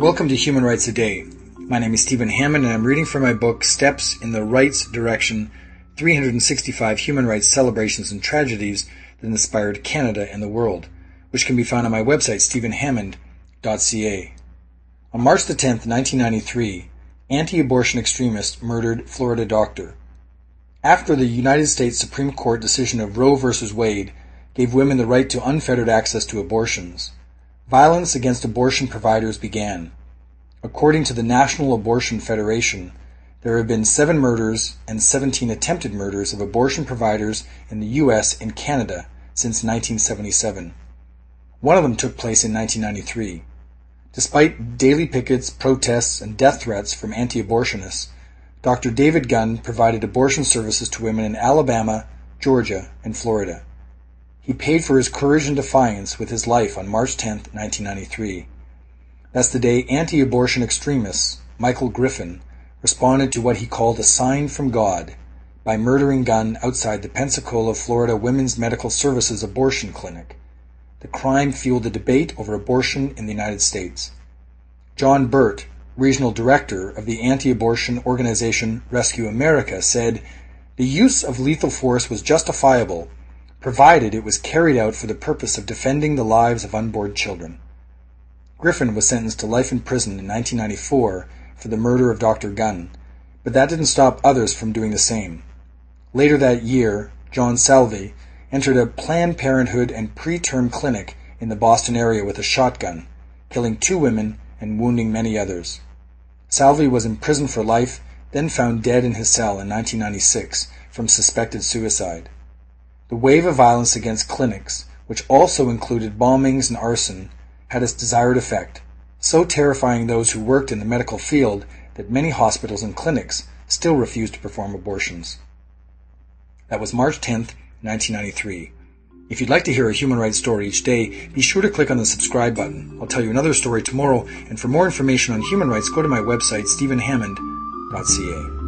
Welcome to Human Rights A Day. My name is Stephen Hammond and I'm reading from my book Steps in the Rights Direction 365 Human Rights Celebrations and Tragedies that Inspired Canada and the World, which can be found on my website stephenhammond.ca. On March 10, 1993, anti-abortion extremists murdered Florida doctor. After the United States Supreme Court decision of Roe v. Wade gave women the right to unfettered access to abortions, violence against abortion providers began. According to the National Abortion Federation, there have been seven murders and 17 attempted murders of abortion providers in the U.S. and Canada since 1977. One of them took place in 1993. Despite daily pickets, protests, and death threats from anti-abortionists, Dr. David Gunn provided abortion services to women in Alabama, Georgia, and Florida. He paid for his courage and defiance with his life on March 10, 1993. That's the day anti-abortion extremists, Michael Griffin, responded to what he called a sign from God by murdering Gunn outside the Pensacola, Florida Women's Medical Services abortion clinic. The crime fueled the debate over abortion in the United States. John Burt, regional director of the anti-abortion organization Rescue America, said, The use of lethal force was justifiable provided it was carried out for the purpose of defending the lives of unborn children. Griffin was sentenced to life in prison in 1994 for the murder of Dr. Gunn, but that didn't stop others from doing the same. Later that year, John Salvi entered a Planned Parenthood and preterm clinic in the Boston area with a shotgun, killing two women and wounding many others. Salvi was imprisoned for life, then found dead in his cell in 1996 from suspected suicide. The wave of violence against clinics, which also included bombings and arson, had its desired effect, so terrifying those who worked in the medical field that many hospitals and clinics still refused to perform abortions. That was March 10, 1993. If you'd like to hear a human rights story each day, be sure to click on the subscribe button. I'll tell you another story tomorrow, and for more information on human rights, go to my website, stephenhammond.ca.